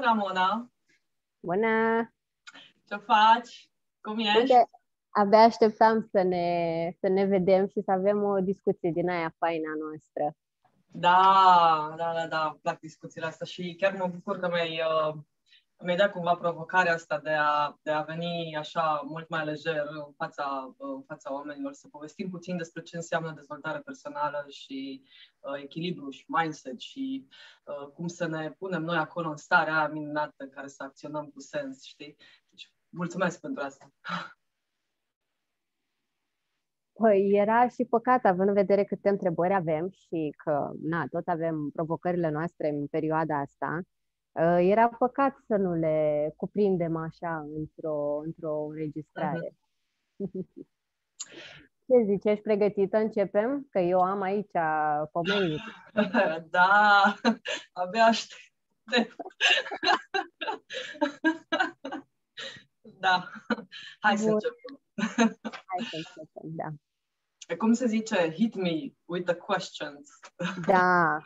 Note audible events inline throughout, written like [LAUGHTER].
Ramona! Bună! Ce faci? Cum ești? Uite, abia așteptam să ne, să ne vedem și să avem o discuție din aia faina noastră. Da, da, da, da, plac discuțiile astea și chiar mă bucur că mi-ai uh, mi-ai dat cumva provocarea asta de a, de a veni așa mult mai lejer în fața, în fața oamenilor, să povestim puțin despre ce înseamnă dezvoltare personală și uh, echilibru și mindset și uh, cum să ne punem noi acolo în starea minunată care să acționăm cu sens, știi? Deci, mulțumesc pentru asta! Păi era și păcat, având în vedere câte întrebări avem și că, na, tot avem provocările noastre în perioada asta, Uh, era păcat să nu le cuprindem așa într-o, într-o înregistrare. Uh-huh. [LAUGHS] Ce zici, ești pregătită? Începem? Că eu am aici pomenit. [LAUGHS] Da, abia aștept. [LAUGHS] da, hai Bun. să începem. Hai să începem, da. Cum se zice? Hit me with the questions. Da,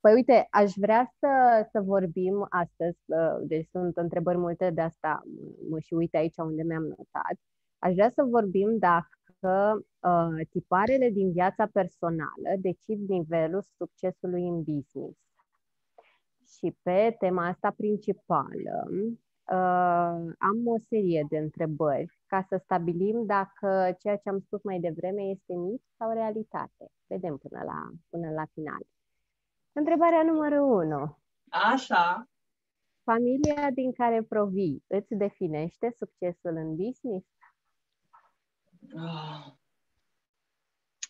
Păi uite, aș vrea să, să vorbim astăzi, uh, deci sunt întrebări multe de asta, mă și uite aici unde mi-am notat. Aș vrea să vorbim dacă uh, tiparele din viața personală decid nivelul succesului în business. Și pe tema asta principală uh, am o serie de întrebări ca să stabilim dacă ceea ce am spus mai devreme este mit sau realitate. Vedem până la, până la final. Întrebarea numărul 1. Așa. Familia din care provii îți definește succesul în business? Oh.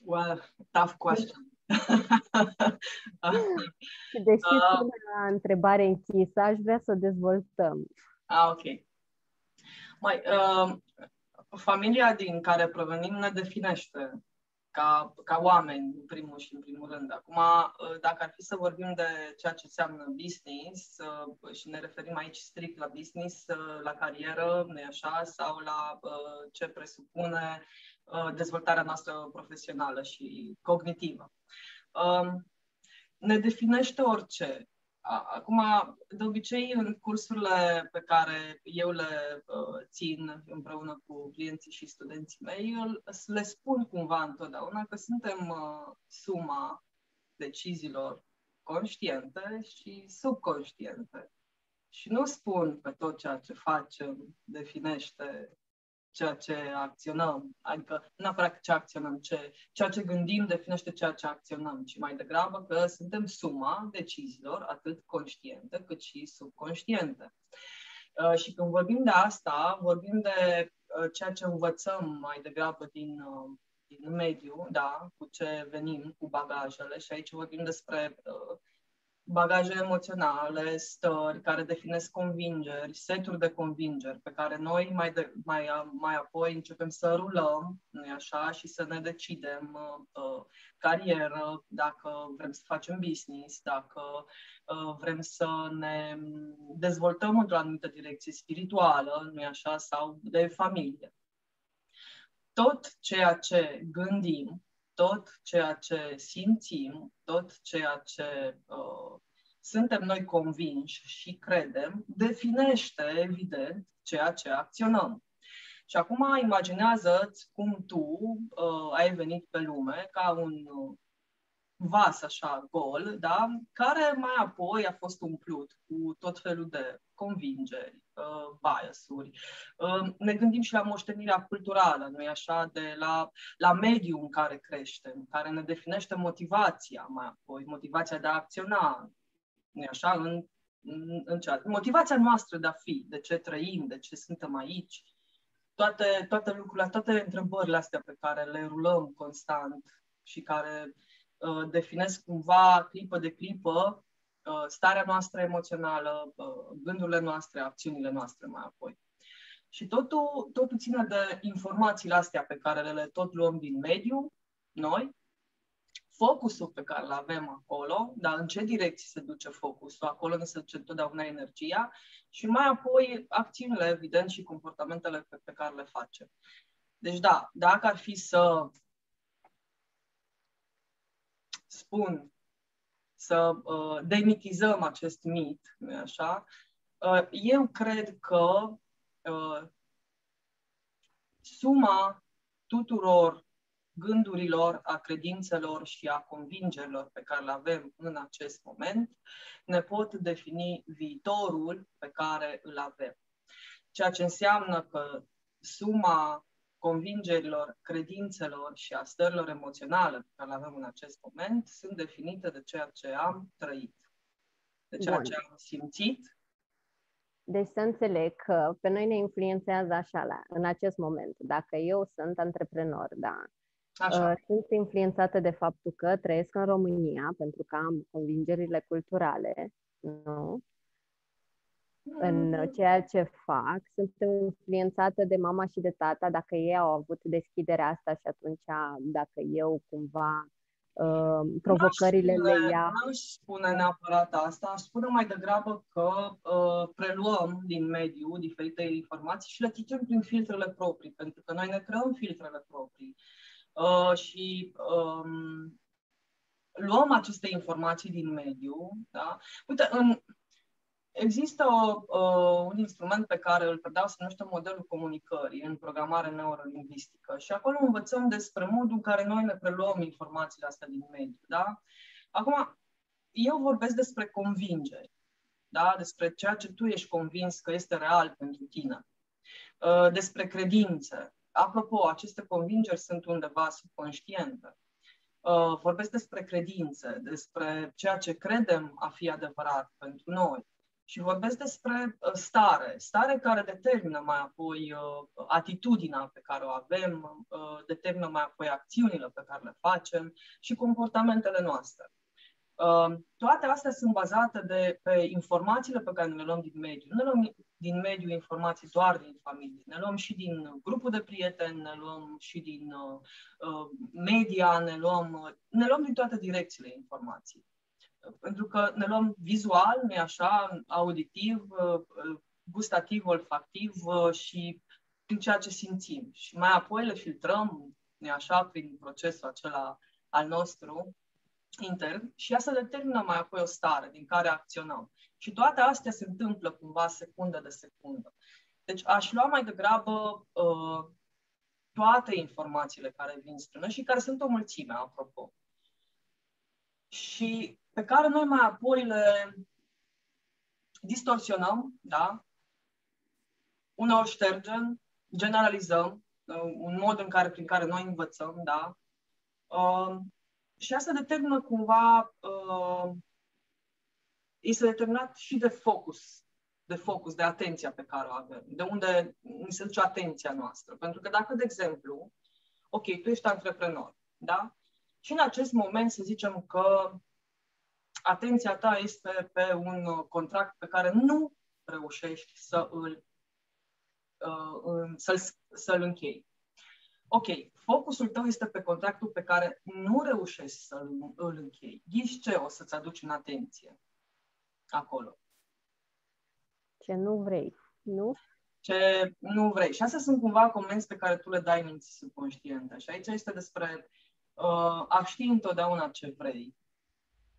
Well, tough question. Deși uh, până la întrebare închisă, aș vrea să o dezvoltăm. Ah, ok. Mai, uh, familia din care provenim ne definește ca, ca oameni, în primul și în primul rând. Acum, ă, dacă ar fi să vorbim de ceea ce înseamnă business ă, și ne referim aici strict la business, ă, la carieră, nu așa, sau la ce presupune dezvoltarea noastră profesională și cognitivă. Ne definește orice. Acum, de obicei, în cursurile pe care eu le uh, țin împreună cu clienții și studenții mei, le spun cumva întotdeauna că suntem uh, suma deciziilor conștiente și subconștiente. Și nu spun că tot ceea ce facem definește ceea ce acționăm. Adică nu neapărat ce acționăm, ce, ceea ce gândim definește ceea ce acționăm, ci mai degrabă că suntem suma deciziilor, atât conștiente cât și subconștiente. Uh, și când vorbim de asta, vorbim de uh, ceea ce învățăm mai degrabă din, uh, din mediu, da, cu ce venim, cu bagajele. Și aici vorbim despre uh, bagaje emoționale, stări care definesc convingeri, seturi de convingeri pe care noi mai, de, mai, mai apoi începem să rulăm, nu așa, și să ne decidem uh, uh, carieră, dacă vrem să facem business, dacă uh, vrem să ne dezvoltăm într-o anumită direcție spirituală, nu așa, sau de familie. Tot ceea ce gândim tot ceea ce simțim, tot ceea ce uh, suntem noi convinși și credem, definește, evident, ceea ce acționăm. Și acum imaginează-ți cum tu uh, ai venit pe lume ca un uh, vas așa gol, da? care mai apoi a fost umplut cu tot felul de convingeri, uh, bias-uri. Uh, ne gândim și la moștenirea culturală, nu-i așa, de la, la mediul în care creștem, care ne definește motivația mai apoi, motivația de a acționa, nu așa, în, în, în cea, motivația noastră de a fi, de ce trăim, de ce suntem aici, toate, toate lucrurile, toate întrebările astea pe care le rulăm constant și care uh, definesc cumva clipă de clipă Uh, starea noastră emoțională, uh, gândurile noastre, acțiunile noastre mai apoi. Și totul, totul ține de informațiile astea pe care le tot luăm din mediu, noi, focusul pe care îl avem acolo, dar în ce direcție se duce focusul, acolo ne se duce întotdeauna energia și mai apoi acțiunile, evident, și comportamentele pe, pe care le facem. Deci da, dacă ar fi să spun să uh, demitizăm acest mit, nu așa? Uh, eu cred că uh, suma tuturor gândurilor, a credințelor și a convingerilor pe care le avem în acest moment ne pot defini viitorul pe care îl avem. Ceea ce înseamnă că suma convingerilor, credințelor și a stărilor emoționale pe care le avem în acest moment sunt definite de ceea ce am trăit, de ceea Bun. ce am simțit. Deci să înțeleg că pe noi ne influențează așa la, în acest moment. Dacă eu sunt antreprenor, da, Așa. Uh, sunt influențată de faptul că trăiesc în România pentru că am convingerile culturale, nu? În mm. ceea ce fac, sunt influențată de mama și de tata dacă ei au avut deschiderea asta și atunci dacă eu cumva uh, provocările spune, le ia. Nu aș spune neapărat asta, aș spune mai degrabă că uh, preluăm din mediu diferite informații și le trecem prin filtrele proprii, pentru că noi ne creăm filtrele proprii. Uh, și um, luăm aceste informații din mediu. Da? Uite, în, Există uh, un instrument pe care îl predau, se numește modelul comunicării în programare neurolingvistică și acolo învățăm despre modul în care noi ne preluăm informațiile astea din mediu. Da? Acum, eu vorbesc despre convingeri, da? despre ceea ce tu ești convins că este real pentru tine, uh, despre credințe. Apropo, aceste convingeri sunt undeva subconștiente. Uh, vorbesc despre credințe, despre ceea ce credem a fi adevărat pentru noi și vorbesc despre uh, stare, stare care determină mai apoi uh, atitudinea pe care o avem, uh, determină mai apoi acțiunile pe care le facem și comportamentele noastre. Uh, toate astea sunt bazate de, pe informațiile pe care ne le luăm din mediu. Nu ne luăm din mediu informații doar din familie, ne luăm și din grupul de prieteni, ne luăm și din uh, uh media, ne luăm, ne luăm din toate direcțiile informații pentru că ne luăm vizual, nu așa, auditiv, uh, gustativ, olfactiv uh, și prin ceea ce simțim. Și mai apoi le filtrăm, nu așa, prin procesul acela al nostru intern și asta determină mai apoi o stare din care acționăm. Și toate astea se întâmplă cumva secundă de secundă. Deci aș lua mai degrabă uh, toate informațiile care vin spre noi și care sunt o mulțime, apropo. Și pe care noi mai apoi le distorsionăm, da? Uneori ștergem, generalizăm, uh, un mod în care, prin care noi învățăm, da? Uh, și asta determină cumva, uh, este determinat și de focus, de focus, de atenția pe care o avem, de unde ni se duce atenția noastră. Pentru că dacă, de exemplu, ok, tu ești antreprenor, da? Și în acest moment să zicem că atenția ta este pe un uh, contract pe care nu reușești să îl, uh, să-l, să-l închei. Ok, focusul tău este pe contractul pe care nu reușești să îl închei. Ghiși ce o să-ți aduci în atenție acolo? Ce nu vrei, nu? Ce nu vrei. Și astea sunt cumva comenzi pe care tu le dai minții subconștiente. Și aici este despre uh, a ști întotdeauna ce vrei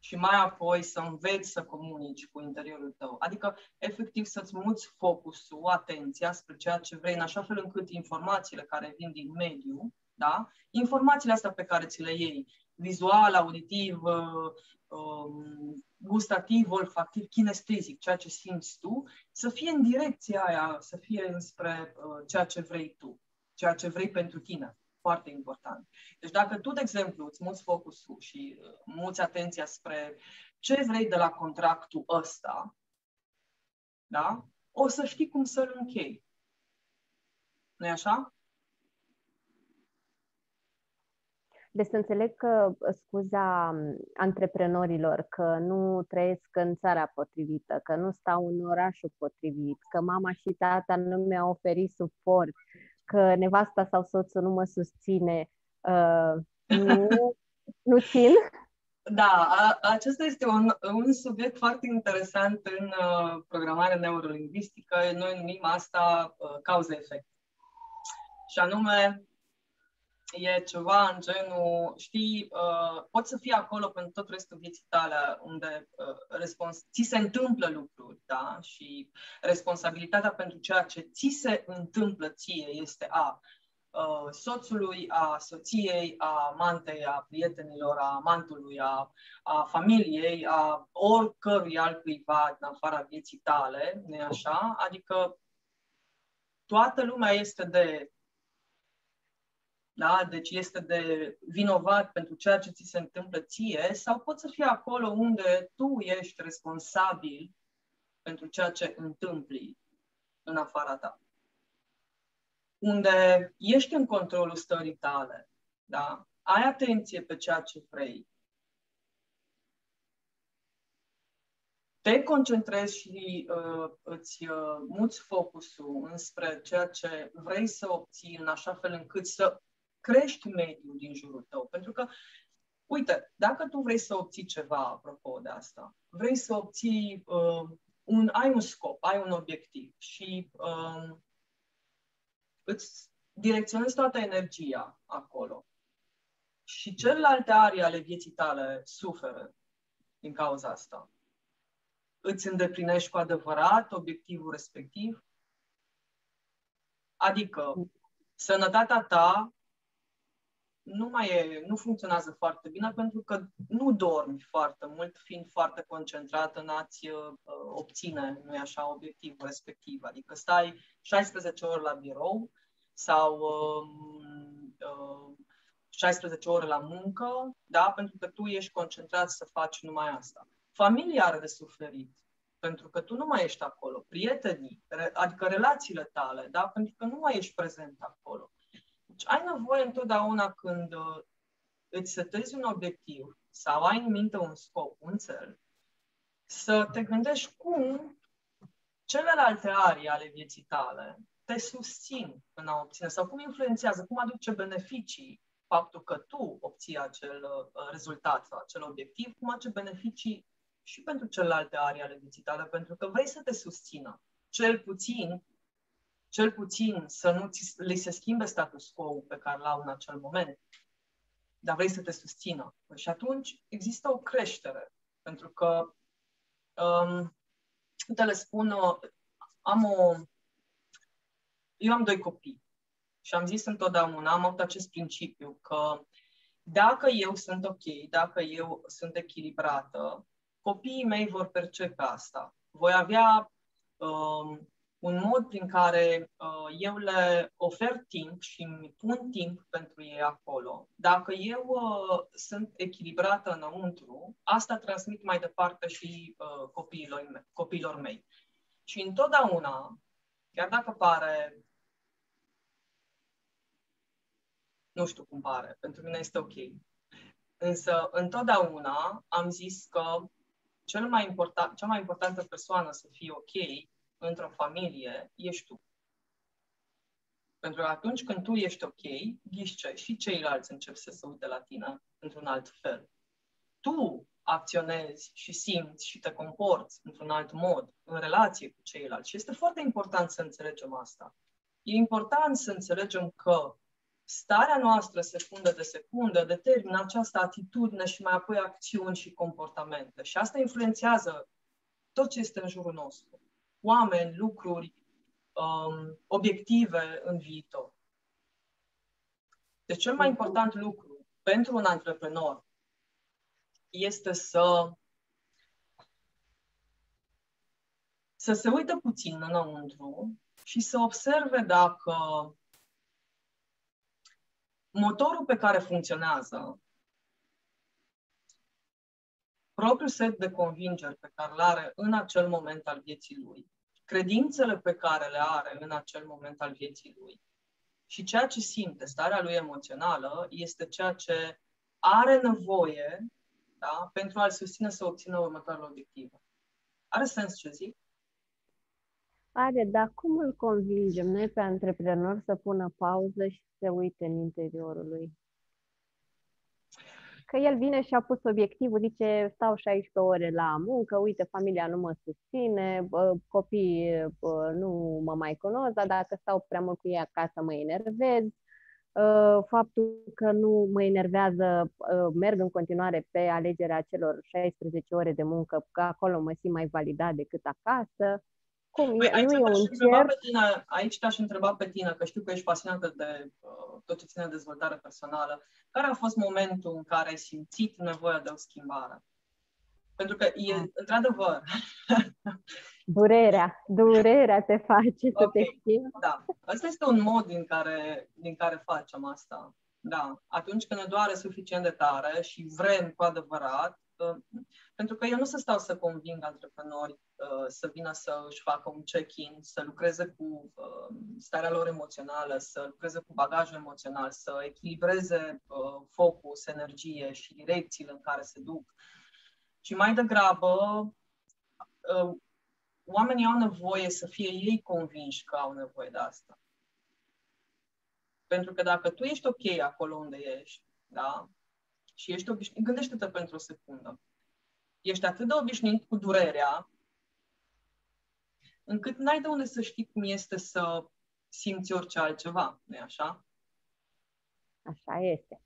și mai apoi să înveți să comunici cu interiorul tău. Adică, efectiv, să-ți muți focusul, atenția spre ceea ce vrei, în așa fel încât informațiile care vin din mediu, da? informațiile astea pe care ți le iei, vizual, auditiv, uh, um, gustativ, olfactiv, kinestezic, ceea ce simți tu, să fie în direcția aia, să fie înspre uh, ceea ce vrei tu, ceea ce vrei pentru tine foarte important. Deci dacă tu, de exemplu, îți muți focusul și uh, muți atenția spre ce vrei de la contractul ăsta, da? o să știi cum să-l închei. nu e așa? Deci să înțeleg că uh, scuza um, antreprenorilor că nu trăiesc în țara potrivită, că nu stau în orașul potrivit, că mama și tata nu mi-au oferit suport, că nevasta sau soțul nu mă susține, uh, nu, [LAUGHS] nu țin? Da, a, acesta este un, un subiect foarte interesant în uh, programarea neurolingvistică. Noi numim asta uh, cauze-efect. Și anume, e ceva în genul, știi, uh, poți să fii acolo pentru tot restul vieții tale unde uh, respons- ți se întâmplă lucruri, da? Și responsabilitatea pentru ceea ce ți se întâmplă ție este a uh, soțului, a soției, a amantei, a prietenilor, a amantului, a, a familiei, a oricărui altcuiva din afara vieții tale, nu așa? Adică toată lumea este de da? deci este de vinovat pentru ceea ce ți se întâmplă ție, sau poți să fii acolo unde tu ești responsabil pentru ceea ce întâmpli în afara ta. Unde ești în controlul stării tale, da? ai atenție pe ceea ce vrei, te concentrezi și uh, îți uh, muți focusul înspre ceea ce vrei să obții în așa fel încât să crești mediul din jurul tău. Pentru că, uite, dacă tu vrei să obții ceva, apropo de asta, vrei să obții, uh, un, ai un scop, ai un obiectiv și uh, îți direcționezi toată energia acolo și celelalte arii ale vieții tale suferă din cauza asta. Îți îndeplinești cu adevărat obiectivul respectiv? Adică, sănătatea ta nu mai e, nu funcționează foarte bine pentru că nu dormi foarte mult, fiind foarte concentrat în a-ți uh, obține, nu așa, obiectivul respectiv. Adică stai 16 ore la birou sau uh, uh, 16 ore la muncă, da? pentru că tu ești concentrat să faci numai asta. Familia are de suferit, pentru că tu nu mai ești acolo. Prietenii, adică relațiile tale, da? pentru că nu mai ești prezent acolo. Deci ai nevoie întotdeauna când uh, îți setezi un obiectiv sau ai în minte un scop, un cel, să te gândești cum celelalte arii ale vieții tale te susțin în a obține sau cum influențează, cum aduce beneficii faptul că tu obții acel uh, rezultat sau acel obiectiv, cum aduce beneficii și pentru celelalte arii ale vieții tale, pentru că vrei să te susțină. Cel puțin cel puțin să nu ți, li se schimbe status quo pe care l-au în acel moment, dar vrei să te susțină. Și atunci există o creștere. Pentru că, um, te le spun, uh, am o... Eu am doi copii și am zis întotdeauna, am avut acest principiu că dacă eu sunt ok, dacă eu sunt echilibrată, copiii mei vor percepe asta. Voi avea um, un mod prin care uh, eu le ofer timp și îmi pun timp pentru ei acolo. Dacă eu uh, sunt echilibrată înăuntru, asta transmit mai departe și uh, copiilor, mei, copiilor mei. Și întotdeauna, chiar dacă pare, nu știu cum pare, pentru mine este ok, însă întotdeauna am zis că cel mai important, cea mai importantă persoană să fie ok într-o familie ești tu. Pentru că atunci când tu ești ok, ghiși ce? Și ceilalți încep să se uite la tine într-un alt fel. Tu acționezi și simți și te comporți într-un alt mod în relație cu ceilalți. Și este foarte important să înțelegem asta. E important să înțelegem că starea noastră secundă de secundă determină această atitudine și mai apoi acțiuni și comportamente. Și asta influențează tot ce este în jurul nostru oameni, lucruri, um, obiective în viitor. Deci cel mai important lucru pentru un antreprenor este să să se uite puțin înăuntru și să observe dacă motorul pe care funcționează, propriul set de convingeri pe care le are în acel moment al vieții lui, credințele pe care le are în acel moment al vieții lui și ceea ce simte, starea lui emoțională, este ceea ce are nevoie da, pentru a-l susține să obțină următoarele obiective. Are sens ce zic? Are, dar cum îl convingem noi pe antreprenor să pună pauză și să se uite în interiorul lui? Că el vine și a pus obiectivul, zice, stau 16 ore la muncă, uite, familia nu mă susține, copiii nu mă mai cunosc, dar dacă stau prea mult cu ei acasă mă enervez. uh, faptul că nu mă enervează, uh, merg în continuare pe alegerea celor 16 ore de muncă, că acolo mă simt mai validat decât acasă. Cum? Păi, aici, nu e un cer... pe tine, aici te-aș întreba pe tine, că știu că ești pasionată de uh, tot ce ține de dezvoltare personală. Care a fost momentul în care ai simțit nevoia de o schimbare? Pentru că e, ah. într-adevăr... [LAUGHS] Durerea. Durerea te face okay. să te schimbi. Da. Asta este un mod din care, din care facem asta. Da. Atunci când ne doare suficient de tare și vrem cu adevărat, uh, pentru că eu nu să stau să conving antreprenori uh, să vină să își facă un check-in, să lucreze cu uh, starea lor emoțională, să lucreze cu bagajul emoțional, să echilibreze focus, energie și direcțiile în care se duc ci mai degrabă uh, oamenii au nevoie să fie ei convinși că au nevoie de asta. Pentru că dacă tu ești ok acolo unde ești, da? Și ești obișnuit, gândește-te pentru o secundă. Ești atât de obișnuit cu durerea, încât n-ai de unde să știi cum este să simți orice altceva, nu așa? Așa este.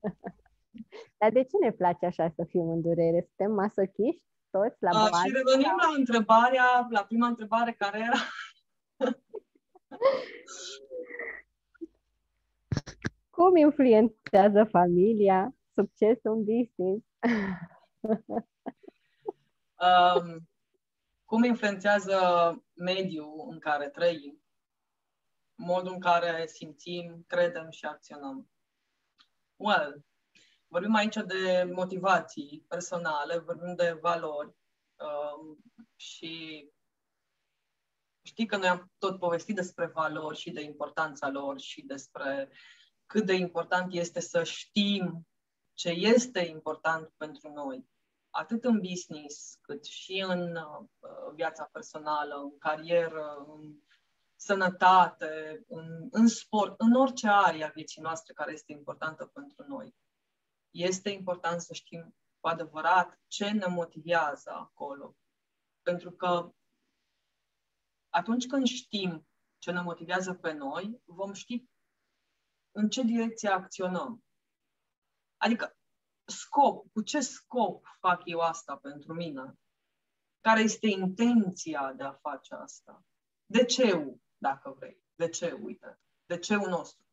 [LAUGHS] Dar de ce ne place așa să fim în durere? Suntem masochiști toți la bază? și revenim la întrebarea, la prima întrebare care era... [LAUGHS] Cum influențează familia succesul în business? [LAUGHS] [LAUGHS] um, cum influențează mediul în care trăim, modul în care simțim, credem și acționăm? Well, Vorbim aici de motivații personale, vorbim de valori um, și știi că noi am tot povestit despre valori și de importanța lor și despre cât de important este să știm ce este important pentru noi, atât în business, cât și în uh, viața personală, în carieră, în sănătate, în, în sport, în orice arie a vieții noastre care este importantă pentru noi este important să știm cu adevărat ce ne motivează acolo. Pentru că atunci când știm ce ne motivează pe noi, vom ști în ce direcție acționăm. Adică, scop, cu ce scop fac eu asta pentru mine? Care este intenția de a face asta? De ce, dacă vrei? De ce, uite? De ce nostru?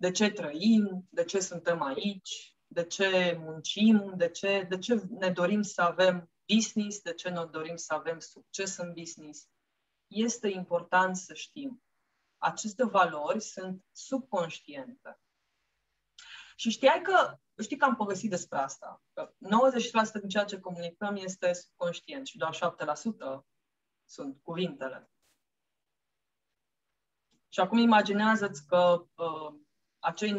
de ce trăim, de ce suntem aici, de ce muncim, de ce, de ce ne dorim să avem business, de ce ne dorim să avem succes în business. Este important să știm. Aceste valori sunt subconștiente. Și știai că, știi că am povestit despre asta, că 90% din ceea ce comunicăm este subconștient și doar 7% sunt cuvintele. Și acum imaginează-ți că uh, acei 93%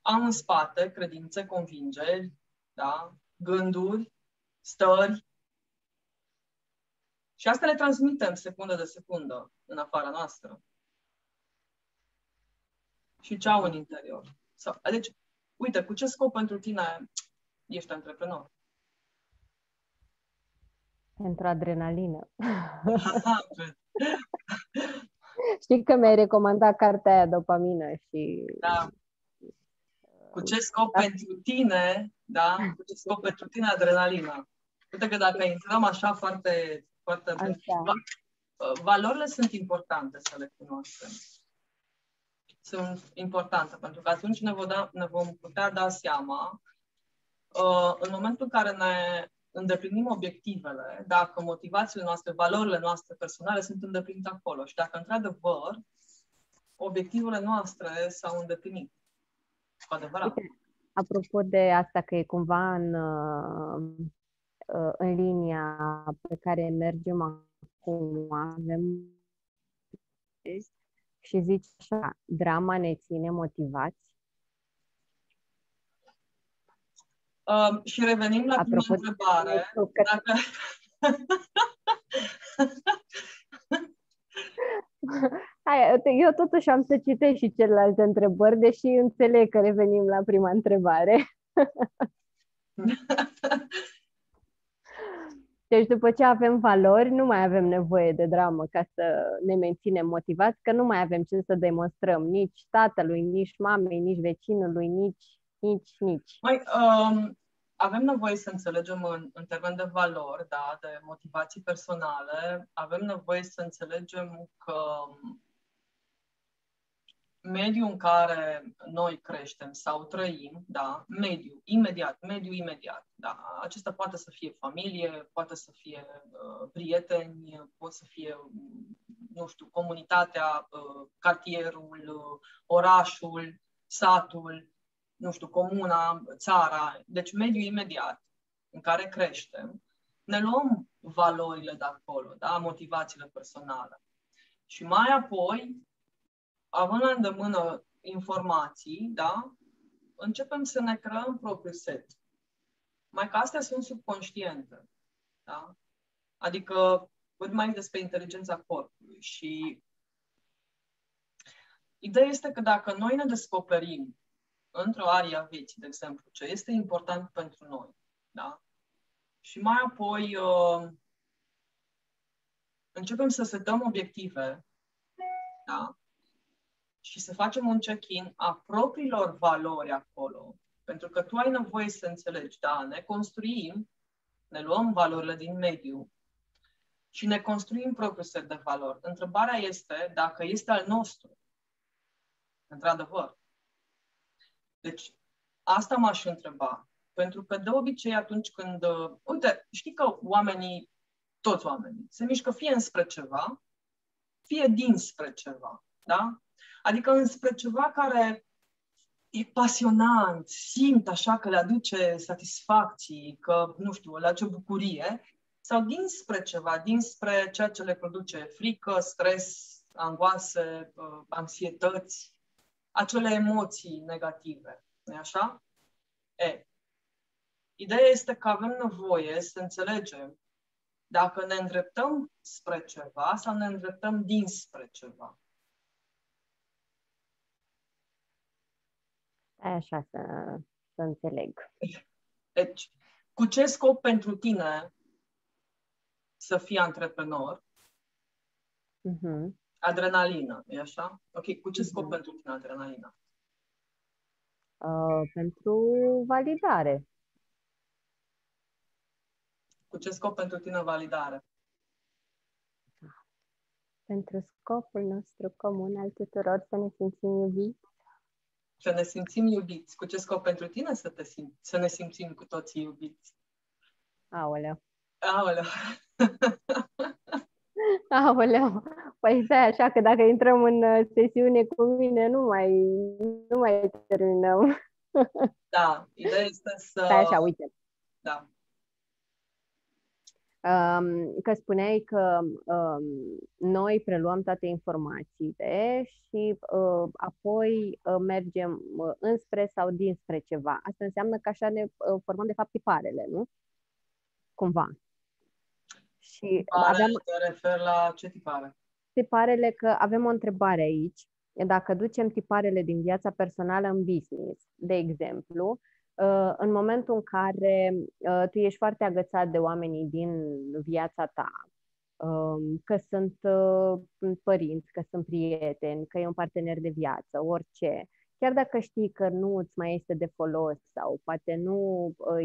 au în spate credințe, convingeri, da? gânduri, stări. Și asta le transmitem secundă de secundă în afara noastră. Și ce au în interior. Sau, deci, uite, cu ce scop pentru tine ești antreprenor? Pentru adrenalină. [LAUGHS] Știi că mi-ai recomandat cartea aia dopamină și... Da. Cu ce scop da. pentru tine, da? Cu ce scop pentru tine adrenalina? Uite că dacă intrăm așa foarte, foarte așa. valorile sunt importante să le cunoaștem. Sunt importante, pentru că atunci ne vom, da, ne vom putea da seama uh, în momentul în care ne îndeplinim obiectivele, dacă motivațiile noastre, valorile noastre personale sunt îndeplinite acolo și dacă, într-adevăr, obiectivele noastre s-au îndeplinit. Cu adevărat. Apropo de asta că e cumva în, uh, în linia pe care mergem acum, avem și zici așa, drama ne ține motivați Um, și revenim la Apropo prima întrebare. Dacă... [LAUGHS] Hai, eu totuși am să citesc și celelalte întrebări, deși înțeleg că revenim la prima întrebare. [LAUGHS] Deci după ce avem valori, nu mai avem nevoie de dramă ca să ne menținem motivați, că nu mai avem ce să demonstrăm nici tatălui, nici mamei, nici vecinului, nici, nici, nici. Mai, um, avem nevoie să înțelegem în, în termen de valori, da, de motivații personale, avem nevoie să înțelegem că mediul în care noi creștem sau trăim, da, mediu, imediat, mediu imediat, da, acesta poate să fie familie, poate să fie uh, prieteni, poate să fie, nu știu, comunitatea, uh, cartierul, uh, orașul, satul, nu știu, comuna, țara, deci mediul imediat în care creștem, ne luăm valorile de acolo, da, motivațiile personale. Și mai apoi având la îndemână informații, da, începem să ne creăm propriul set. Mai că astea sunt subconștiente. Da? Adică vorbim mai despre inteligența corpului și ideea este că dacă noi ne descoperim într-o arie a vieții, de exemplu, ce este important pentru noi, da? și mai apoi uh, începem să setăm obiective, da? Și să facem un check-in a propriilor valori acolo, pentru că tu ai nevoie să înțelegi, da, ne construim, ne luăm valorile din mediu și ne construim propriul set de valori. Întrebarea este dacă este al nostru. Într-adevăr. Deci, asta m-aș întreba. Pentru că de obicei atunci când... Uh, uite, știi că oamenii, toți oamenii, se mișcă fie înspre ceva, fie dinspre ceva. Da? Adică înspre ceva care e pasionant, simt așa că le aduce satisfacții, că, nu știu, le aduce bucurie, sau dinspre ceva, dinspre ceea ce le produce frică, stres, angoase, uh, anxietăți, acele emoții negative. nu așa? E, ideea este că avem nevoie să înțelegem dacă ne îndreptăm spre ceva sau ne îndreptăm dinspre ceva. Așa să, să înțeleg. Deci, cu ce scop pentru tine să fii antreprenor? Uh-huh. Adrenalină, e așa? Ok, cu ce scop uh-huh. pentru tine adrenalina? Uh, pentru validare. Cu ce scop pentru tine validare? Pentru scopul nostru comun al tuturor să ne simțim iubiți să ne simțim iubiți. Cu ce scop pentru tine să, te sim- să ne simțim cu toții iubiți? Aoleu. Aoleu. [LAUGHS] Aoleu. Păi stai așa că dacă intrăm în uh, sesiune cu mine, nu mai, nu mai terminăm. Da, ideea este să... Stai așa, uite. Da că spuneai că um, noi preluăm toate informațiile și uh, apoi uh, mergem uh, înspre sau dinspre ceva. Asta înseamnă că așa ne uh, formăm de fapt tiparele, nu? Cumva. Și tipare, aveam... te refer la ce tipare? Tiparele că avem o întrebare aici. Dacă ducem tiparele din viața personală în business, de exemplu, Uh, în momentul în care uh, tu ești foarte agățat de oamenii din viața ta, um, că sunt uh, părinți, că sunt prieteni, că e un partener de viață, orice, chiar dacă știi că nu îți mai este de folos sau poate nu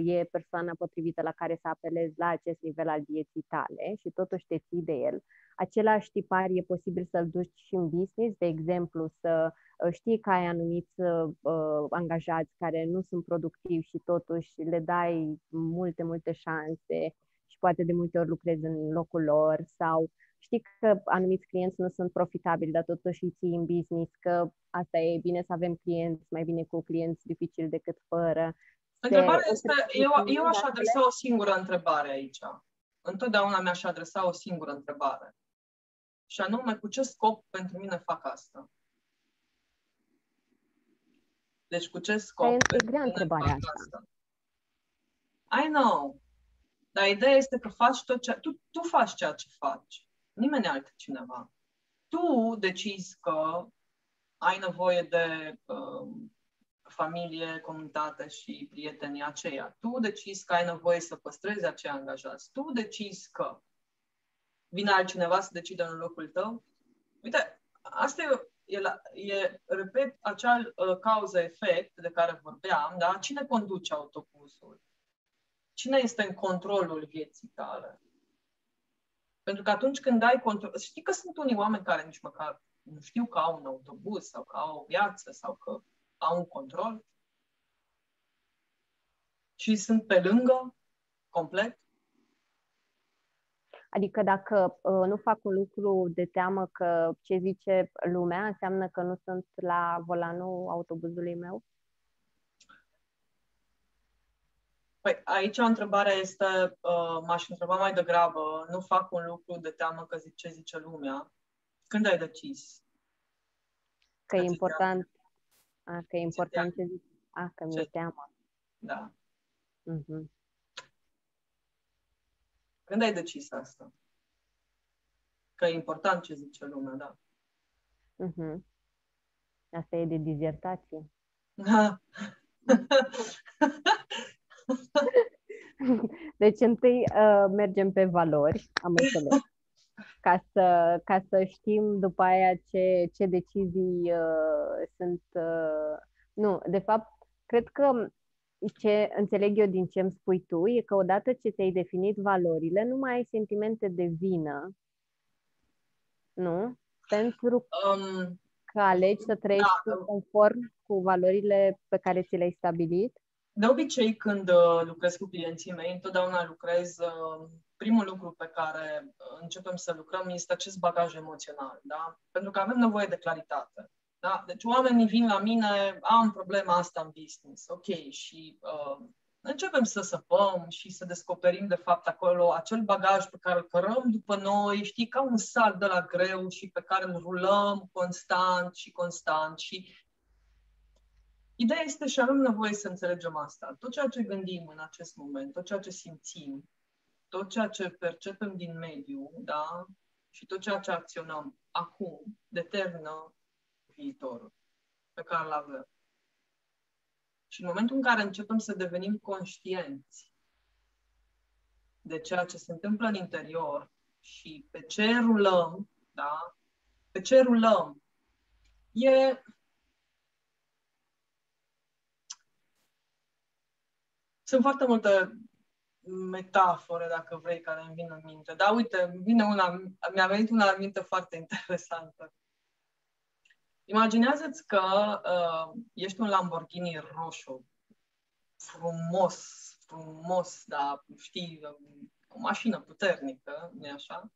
e persoana potrivită la care să apelezi la acest nivel al vieții tale și totuși te ții de el, același tipar e posibil să-l duci și în business, de exemplu, să uh, știi că ai anumiți uh, angajați care nu sunt productivi și totuși le dai multe, multe șanse și poate de multe ori lucrezi în locul lor sau știi că anumiți clienți nu sunt profitabili, dar totuși îi ții în business, că asta e bine să avem clienți, mai bine cu clienți dificili decât fără. Întrebarea este, eu, eu aș adresa o singură întrebare aici. Întotdeauna mi-aș adresa o singură întrebare. Și anume, cu ce scop pentru mine fac asta? Deci cu ce scop e pentru grea mine fac asta? asta? I know. Dar ideea este că faci tot ce... Tu, tu faci ceea ce faci. Nimeni altcineva. Tu decizi că ai nevoie de uh, familie, comunitate și prietenii aceia. Tu decizi că ai nevoie să păstrezi acei angajați. Tu decizi că vine altcineva să decide în locul tău. Uite, asta e, e, la, e repet, acea uh, cauză-efect de care vorbeam, da? Cine conduce autobuzul? Cine este în controlul vieții tale? Pentru că atunci când ai control... Știi că sunt unii oameni care nici măcar nu știu că au un autobuz sau că au o viață sau că au un control și sunt pe lângă complet. Adică dacă uh, nu fac un lucru de teamă că ce zice lumea, înseamnă că nu sunt la volanul autobuzului meu? Păi aici întrebarea este, uh, m-aș întreba mai degrabă, nu fac un lucru de teamă că zice, ce zice lumea. Când ai decis? Că e important, a, că e important ce zice. A, că mi-e teamă. Da. Uh-huh. Când ai decis asta? Că e important ce zice lumea, da. Uh-huh. Asta e de dizertație. [LAUGHS] Deci întâi uh, mergem pe valori, am înțeles, ca să, ca să știm după aia ce, ce decizii uh, sunt. Uh, nu, de fapt, cred că ce înțeleg eu din ce îmi spui tu e că odată ce ți-ai definit valorile, nu mai ai sentimente de vină, nu? Pentru um, că alegi să trăiești da, conform cu valorile pe care ți le-ai stabilit. De obicei, când uh, lucrez cu clienții mei, întotdeauna lucrez, uh, primul lucru pe care uh, începem să lucrăm este acest bagaj emoțional, da? Pentru că avem nevoie de claritate. Da? Deci oamenii vin la mine, am problema asta în business, ok, și uh, începem să săpăm și să descoperim de fapt acolo acel bagaj pe care îl cărăm după noi, știi, ca un sal de la greu și pe care îl rulăm constant și constant și Ideea este și avem nevoie să înțelegem asta. Tot ceea ce gândim în acest moment, tot ceea ce simțim, tot ceea ce percepem din mediu, da, și tot ceea ce acționăm acum, determină viitorul pe care îl avem. Și în momentul în care începem să devenim conștienți de ceea ce se întâmplă în interior și pe ce rulăm, da, pe ce rulăm, e Sunt foarte multe metafore, dacă vrei, care îmi vin în minte. Dar uite, vine una, mi-a venit una în minte foarte interesantă. Imaginează-ți că uh, ești un Lamborghini roșu, frumos, frumos, dar știi, o mașină puternică, nu așa?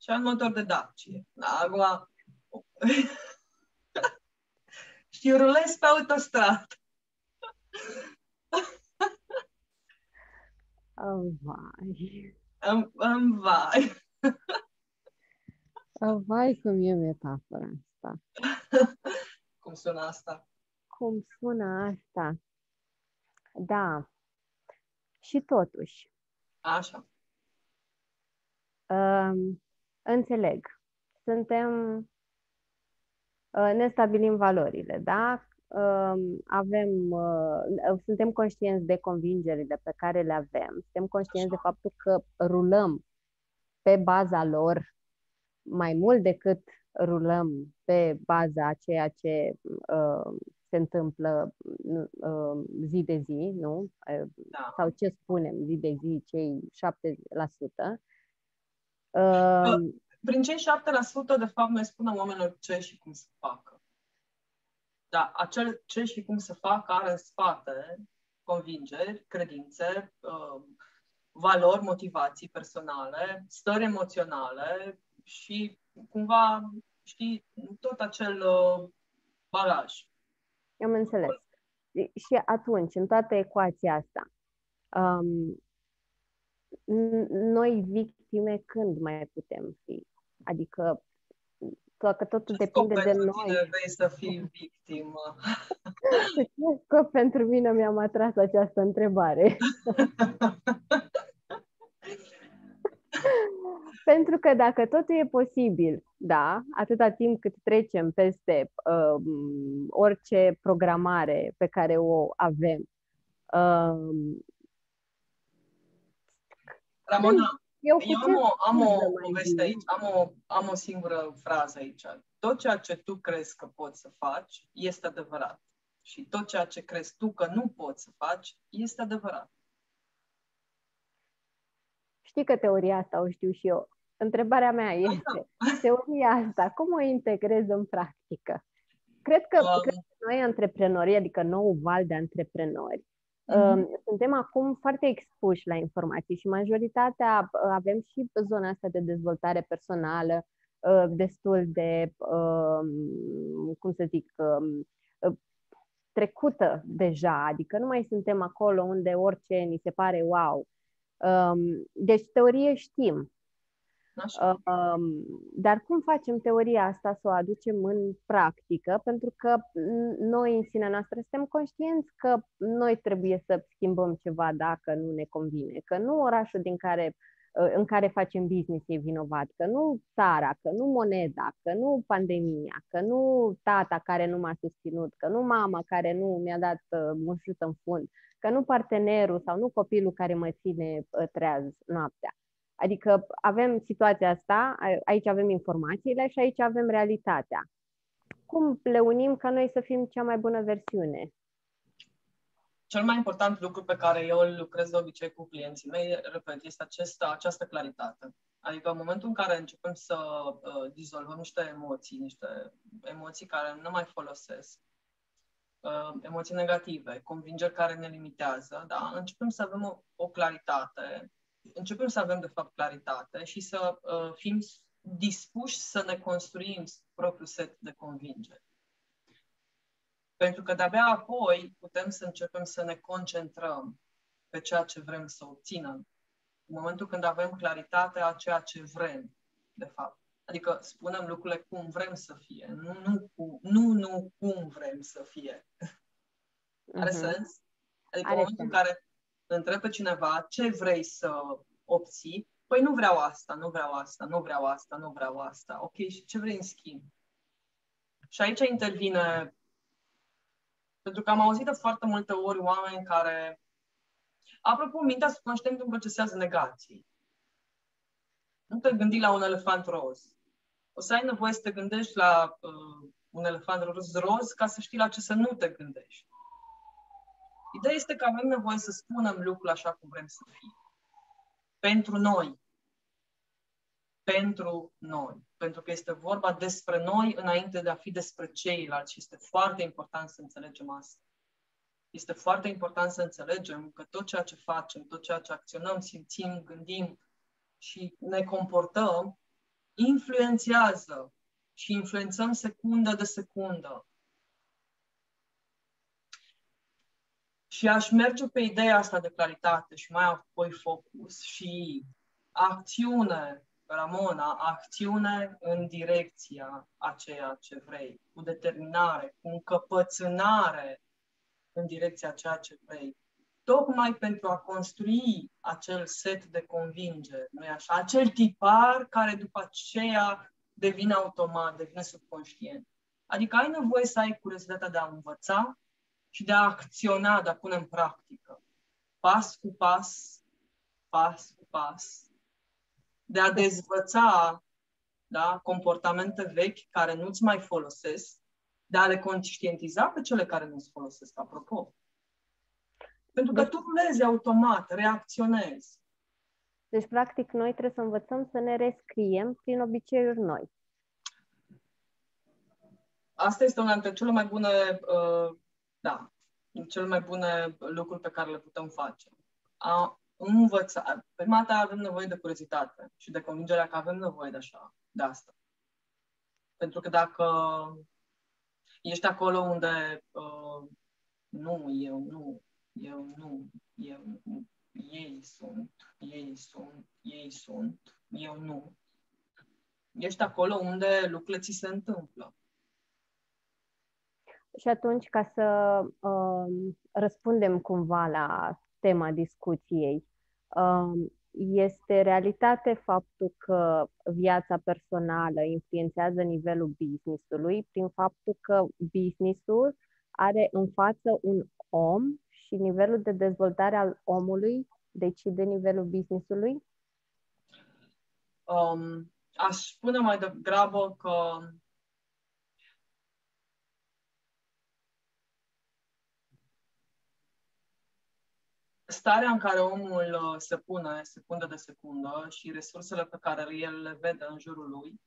Și ai un motor de Dacia. Da, acum, [LAUGHS] știi, rulezi pe autostradă. Oh, vai. Am, am vai. Oh, vai cum e metafora asta. [LAUGHS] cum sună asta? Cum sună asta? Da. Și totuși. Așa. Um, înțeleg. Suntem uh, ne stabilim valorile, da? Avem, uh, suntem conștienți de convingerile pe care le avem, suntem conștienți de faptul că rulăm pe baza lor mai mult decât rulăm pe baza a ceea ce uh, se întâmplă uh, zi de zi, nu? Da. Sau ce spunem zi de zi, cei 7%. Uh, Prin cei 7%, de fapt, noi spunem oamenilor ce și cum să facă. Dar acel ce și cum să fac are în spate convingeri, credințe, uh, valori, motivații personale, stări emoționale și cumva, știi, tot acel uh, bagaj. Am înțeles. Și atunci, în toată ecuația asta, um, noi victime când mai putem fi? Adică că totul Ce depinde de noi. Tine vrei să fii victimă? [LAUGHS] că pentru mine mi-am atras această întrebare. [LAUGHS] Pentru că dacă totul e posibil, da, atâta timp cât trecem peste uh, orice programare pe care o avem. Uh, Ramona, eu, eu am o, am o poveste aici, am o, am o singură frază aici. Tot ceea ce tu crezi că poți să faci este adevărat. Și tot ceea ce crezi tu că nu poți să faci este adevărat. Știi că teoria asta o știu și eu. Întrebarea mea este, [LAUGHS] teoria asta, cum o integrez în practică? Cred că, um, cred că noi, antreprenorii, adică nou val de antreprenori, Mm-hmm. Suntem acum foarte expuși la informații și majoritatea uh, avem și zona asta de dezvoltare personală uh, destul de, um, cum să zic, um, uh, trecută deja, adică nu mai suntem acolo unde orice ni se pare wow. Um, deci teorie știm, Așa. Dar cum facem teoria asta să o aducem în practică? Pentru că noi în sinea noastră suntem conștienți că noi trebuie să schimbăm ceva dacă nu ne convine, că nu orașul din care, ă, în care facem business e vinovat, că nu țara, că nu moneda, că nu pandemia, că nu tata care nu m-a susținut, că nu mama care nu mi-a dat mușut ă, în fund, că nu partenerul sau nu copilul care mă ține ă, treaz noaptea Adică avem situația asta, aici avem informațiile și aici avem realitatea. Cum le unim ca noi să fim cea mai bună versiune? Cel mai important lucru pe care eu îl lucrez de obicei cu clienții mei, repet, este acesta, această claritate. Adică în momentul în care începem să uh, dizolvăm niște emoții, niște emoții care nu mai folosesc, uh, emoții negative, convingeri care ne limitează, da? începem să avem o, o claritate începem să avem, de fapt, claritate și să uh, fim dispuși să ne construim propriul set de convingeri. Pentru că de-abia apoi putem să începem să ne concentrăm pe ceea ce vrem să obținem. În momentul când avem claritate a ceea ce vrem, de fapt. Adică spunem lucrurile cum vrem să fie, nu, nu, cu, nu, nu cum vrem să fie. [LAUGHS] Are uh-huh. sens? Adică Are în momentul sens. în care întreb pe cineva ce vrei să obții, păi nu vreau asta, nu vreau asta, nu vreau asta, nu vreau asta. Ok, și ce vrei în schimb? Și aici intervine, pentru că am auzit de foarte multe ori oameni care, apropo, mintea subconștientă procesează negații. Nu te gândi la un elefant roz. O să ai nevoie să te gândești la uh, un elefant roz, roz ca să știi la ce să nu te gândești. Ideea este că avem nevoie să spunem lucrul așa cum vrem să fie. Pentru noi. Pentru noi. Pentru că este vorba despre noi înainte de a fi despre ceilalți și este foarte important să înțelegem asta. Este foarte important să înțelegem că tot ceea ce facem, tot ceea ce acționăm, simțim, gândim și ne comportăm, influențează și influențăm secundă de secundă Și aș merge pe ideea asta de claritate și mai apoi focus și acțiune, Ramona, acțiune în direcția a ceea ce vrei, cu determinare, cu încăpățânare în direcția ceea ce vrei. Tocmai pentru a construi acel set de convingeri, nu așa? Acel tipar care după aceea devine automat, devine subconștient. Adică ai nevoie să ai curiozitatea de a învăța, și de a acționa, de a pune în practică. Pas cu pas, pas cu pas. De a dezvăța da, comportamente vechi care nu-ți mai folosesc, de a le conștientiza pe cele care nu-ți folosesc, apropo. Pentru că deci, tu rulezi automat, reacționezi. Deci, practic, noi trebuie să învățăm să ne rescriem prin obiceiuri noi. Asta este una dintre cele mai bune uh, da, cel mai bune lucruri pe care le putem face. A învăța. Pe mata avem nevoie de curiozitate și de convingerea că avem nevoie de așa, de asta. Pentru că dacă ești acolo unde uh, nu, eu nu, eu nu, eu nu, ei sunt, ei sunt, ei sunt, eu nu. Ești acolo unde lucrurile ți se întâmplă. Și atunci, ca să uh, răspundem cumva la tema discuției, uh, este realitate faptul că viața personală influențează nivelul business-ului prin faptul că business-ul are în față un om și nivelul de dezvoltare al omului decide nivelul business-ului? Um, aș spune mai degrabă că starea în care omul uh, se pune secundă de secundă și resursele pe care el le vede în jurul lui,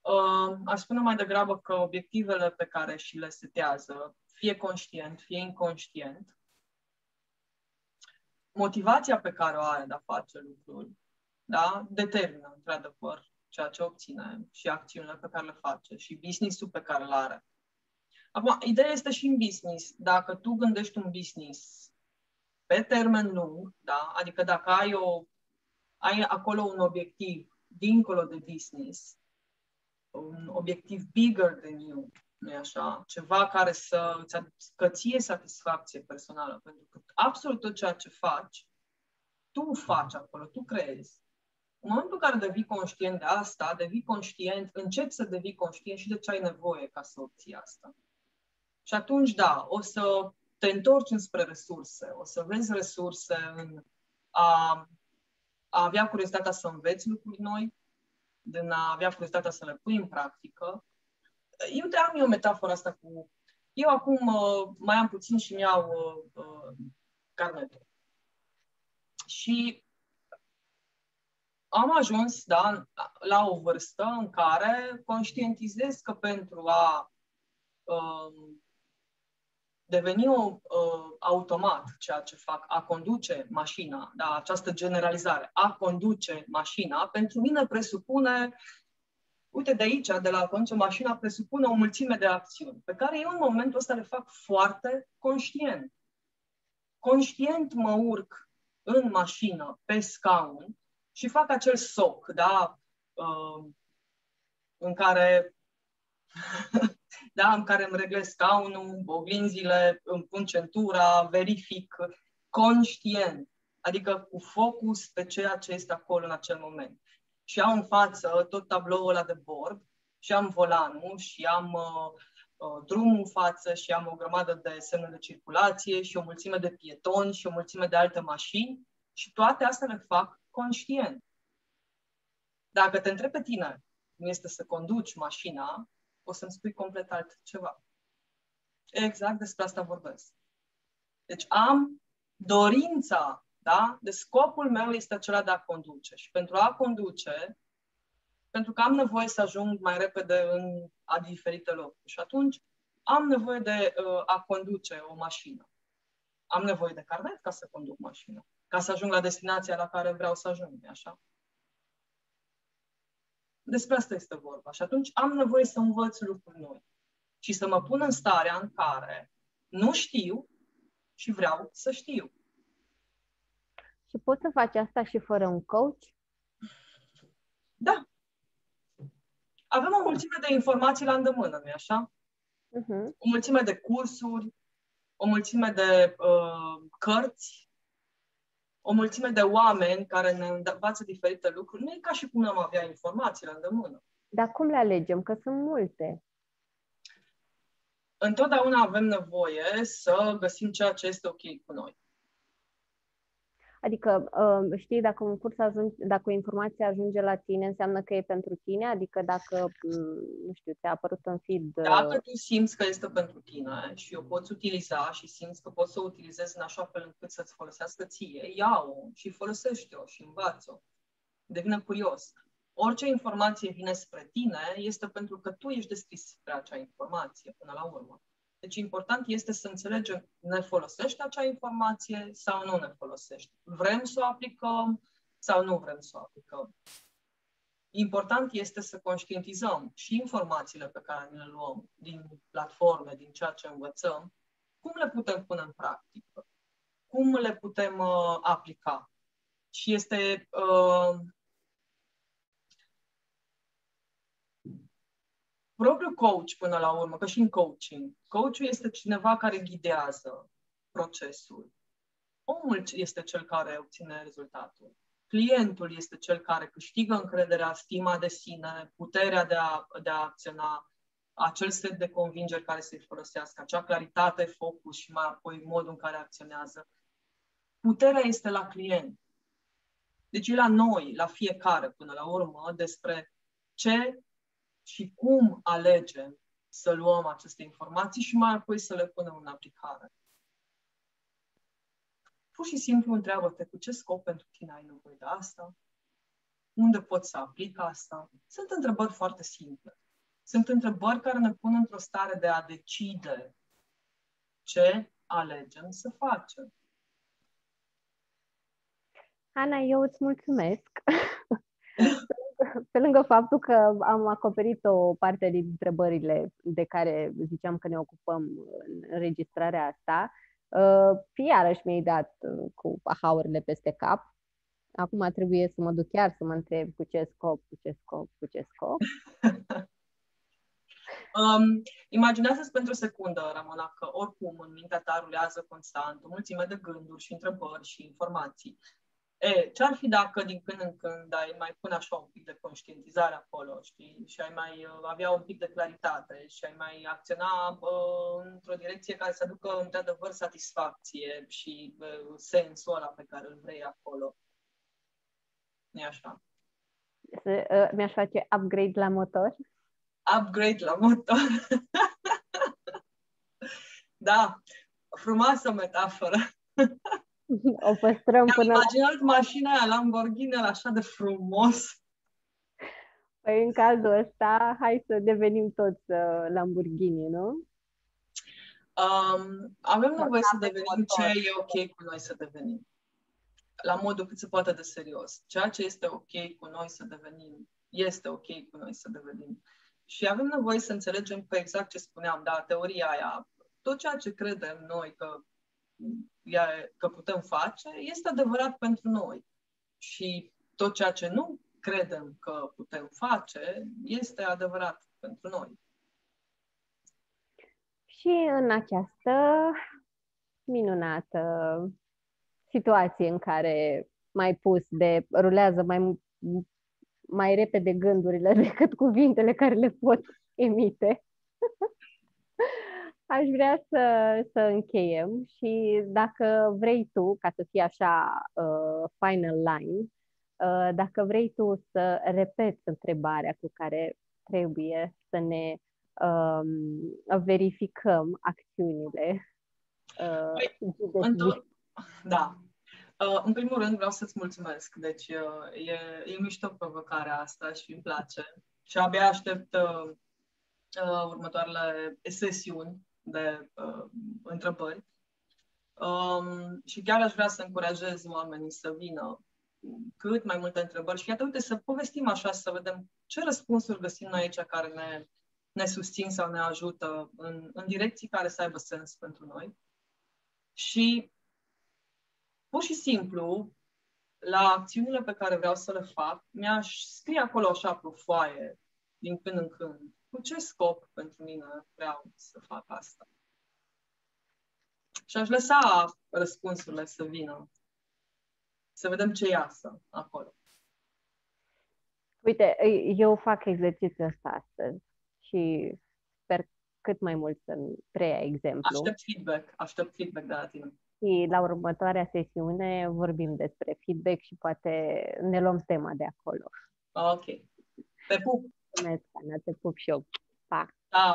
uh, aș spune mai degrabă că obiectivele pe care și le setează, fie conștient, fie inconștient, motivația pe care o are de a face lucruri, da, determină, într-adevăr, ceea ce obține și acțiunile pe care le face și business-ul pe care îl are. Acum, ideea este și în business. Dacă tu gândești un business pe termen lung, da? adică dacă ai, o, ai acolo un obiectiv dincolo de business, un obiectiv bigger than you, nu e așa? Ceva care să îți aducă ție satisfacție personală, pentru că absolut tot ceea ce faci, tu faci acolo, tu crezi. În momentul în care devii conștient de asta, devii conștient, începi să devii conștient și de ce ai nevoie ca să obții asta. Și atunci, da, o să te întorci înspre resurse, o să vezi resurse în a, a avea curiozitatea să înveți lucruri noi, din a avea curiozitatea să le pui în practică. Eu te am eu metafora asta cu... Eu acum uh, mai am puțin și mi-au uh, uh, carnetul. Și am ajuns da, la o vârstă în care conștientizez că pentru a uh, deveni o, uh, automat ceea ce fac, a conduce mașina, da, această generalizare, a conduce mașina, pentru mine presupune, uite de aici, de la a conduce mașina, presupune o mulțime de acțiuni, pe care eu în momentul ăsta le fac foarte conștient. Conștient mă urc în mașină, pe scaun, și fac acel soc, da, uh, în care [LAUGHS] da, în care îmi reglez scaunul, oglinzile, îmi pun centura, verific conștient, adică cu focus pe ceea ce este acolo în acel moment. Și am în față tot tabloul ăla de bord și am volanul și am uh, uh, drumul în față și am o grămadă de semne de circulație și o mulțime de pietoni și o mulțime de alte mașini și toate astea le fac conștient. Dacă te întreb pe tine cum este să conduci mașina, o să-mi spui complet altceva. Exact despre asta vorbesc. Deci am dorința, da? De scopul meu este acela de a conduce. Și pentru a conduce, pentru că am nevoie să ajung mai repede în a diferite locuri. Și atunci am nevoie de uh, a conduce o mașină. Am nevoie de carnet ca să conduc mașina. Ca să ajung la destinația la care vreau să ajung, așa? Despre asta este vorba. Și atunci am nevoie să învăț lucruri noi și să mă pun în starea în care nu știu și vreau să știu. Și poți să faci asta și fără un coach? Da. Avem o mulțime de informații la îndemână, nu așa? Uh-huh. O mulțime de cursuri, o mulțime de uh, cărți, o mulțime de oameni care ne învață diferite lucruri. Nu e ca și cum n-am avea informații la îndemână. Dar cum le alegem? Că sunt multe. Întotdeauna avem nevoie să găsim ceea ce este ok cu noi. Adică, uh, știi, dacă un curs ajunge, dacă o informație ajunge la tine, înseamnă că e pentru tine? Adică dacă, mm, nu știu, ți-a apărut în feed... Uh, dacă tu simți că este pentru tine și o poți utiliza și simți că poți să o utilizezi în așa fel încât să-ți folosească ție, ia-o și folosește-o și învață-o. Devine curios. Orice informație vine spre tine este pentru că tu ești deschis spre acea informație până la urmă. Deci important este să înțelegem, ne folosește acea informație sau nu ne folosește. Vrem să o aplicăm sau nu vrem să o aplicăm. Important este să conștientizăm și informațiile pe care le luăm din platforme, din ceea ce învățăm, cum le putem pune în practică, cum le putem uh, aplica. Și este uh, propriul coach până la urmă, că și în coaching, coachul este cineva care ghidează procesul. Omul este cel care obține rezultatul. clientul este cel care câștigă încrederea, stima de sine, puterea de a, de a acționa, acel set de convingeri care să-i folosească, acea claritate, focus și mai apoi modul în care acționează. Puterea este la client. Deci e la noi, la fiecare, până la urmă, despre ce și cum alegem să luăm aceste informații și mai apoi să le punem în aplicare. Pur și simplu întreabă-te cu ce scop pentru tine ai nevoie de asta, unde poți să aplic asta. Sunt întrebări foarte simple. Sunt întrebări care ne pun într-o stare de a decide ce alegem să facem. Ana, eu îți mulțumesc. [LAUGHS] Pe lângă faptul că am acoperit o parte din întrebările de care ziceam că ne ocupăm în înregistrarea asta, uh, iarăși mi-ai dat uh, cu ahaurile peste cap. Acum trebuie să mă duc chiar să mă întreb cu ce scop, cu ce scop, cu ce scop. [LAUGHS] Um, imaginează-ți pentru o secundă, Ramona, că oricum în mintea ta rulează constant o mulțime de gânduri și întrebări și informații. E, ce-ar fi dacă din când în când ai mai pune așa un pic de conștientizare acolo, știi, și ai mai uh, avea un pic de claritate și ai mai acționa uh, într-o direcție care să aducă într-adevăr satisfacție și uh, sensul ăla pe care îl vrei acolo. e așa? Uh, mi-aș face upgrade la motor? Upgrade la motor. [LAUGHS] da, frumoasă metaforă. [LAUGHS] O păstrăm până la... imaginat mașina aia Lamborghini așa de frumos. Păi în cazul ăsta, hai să devenim toți uh, Lamborghini, nu? Um, avem nevoie să devenim ce e ok cu noi să devenim. La modul cât se poate de serios. Ceea ce este ok cu noi să devenim, este ok cu noi să devenim. Și avem nevoie să înțelegem că exact ce spuneam, da, teoria aia, tot ceea ce credem noi că că putem face este adevărat pentru noi. Și tot ceea ce nu credem că putem face este adevărat pentru noi. Și în această minunată situație în care mai pus de rulează mai, mai repede gândurile [LAUGHS] decât cuvintele care le pot emite. [LAUGHS] aș vrea să, să încheiem și dacă vrei tu, ca să fie așa uh, final line, uh, dacă vrei tu să repeți întrebarea cu care trebuie să ne um, verificăm acțiunile. Uh, păi, da. Uh, în primul rând vreau să-ți mulțumesc. Deci uh, e, e mișto provocarea asta și îmi place. Și abia aștept uh, uh, următoarele sesiuni de uh, întrebări. Um, și chiar aș vrea să încurajez oamenii să vină cât mai multe întrebări și iată, uite, să povestim așa, să vedem ce răspunsuri găsim noi aici care ne, ne susțin sau ne ajută în, în direcții care să aibă sens pentru noi. Și pur și simplu, la acțiunile pe care vreau să le fac, mi-aș scrie acolo așa pe foaie, din când în când, cu ce scop pentru mine vreau să fac asta. Și aș lăsa răspunsurile să vină. Să vedem ce iasă acolo. Uite, eu fac exercițiul ăsta astăzi și sper cât mai mult să-mi preia exemplu. Aștept feedback, aștept feedback de la tine. Și la următoarea sesiune vorbim despre feedback și poate ne luăm tema de acolo. Ok. Te pup! Mulțumesc, Ana, te pup și eu. Pa! Ciao!